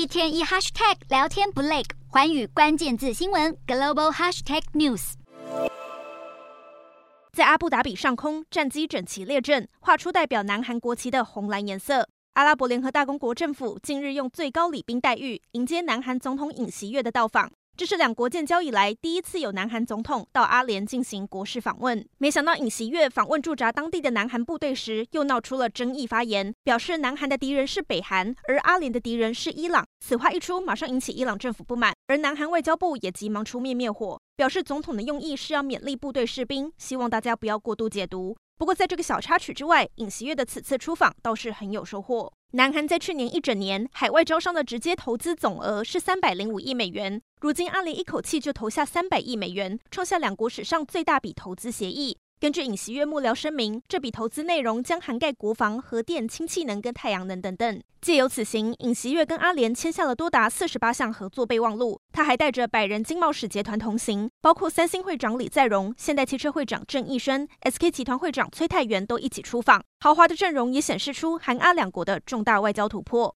一天一 hashtag 聊天不累，环宇关键字新闻 global hashtag news。在阿布达比上空，战机整齐列阵，画出代表南韩国旗的红蓝颜色。阿拉伯联合大公国政府近日用最高礼宾待遇迎接南韩总统尹锡悦的到访。这是两国建交以来第一次有南韩总统到阿联进行国事访问。没想到尹锡悦访问驻扎当地的南韩部队时，又闹出了争议发言，表示南韩的敌人是北韩，而阿联的敌人是伊朗。此话一出，马上引起伊朗政府不满，而南韩外交部也急忙出面灭火，表示总统的用意是要勉励部队士兵，希望大家不要过度解读。不过，在这个小插曲之外，尹锡悦的此次出访倒是很有收获。南韩在去年一整年海外招商的直接投资总额是三百零五亿美元，如今阿里一口气就投下三百亿美元，创下两国史上最大笔投资协议。根据尹锡悦幕僚声明，这笔投资内容将涵盖国防、核电、氢气能跟太阳能等等。借由此行，尹锡悦跟阿联签下了多达四十八项合作备忘录。他还带着百人经贸使节团同行，包括三星会长李在镕、现代汽车会长郑义宣、SK 集团会长崔泰元都一起出访。豪华的阵容也显示出韩阿两国的重大外交突破。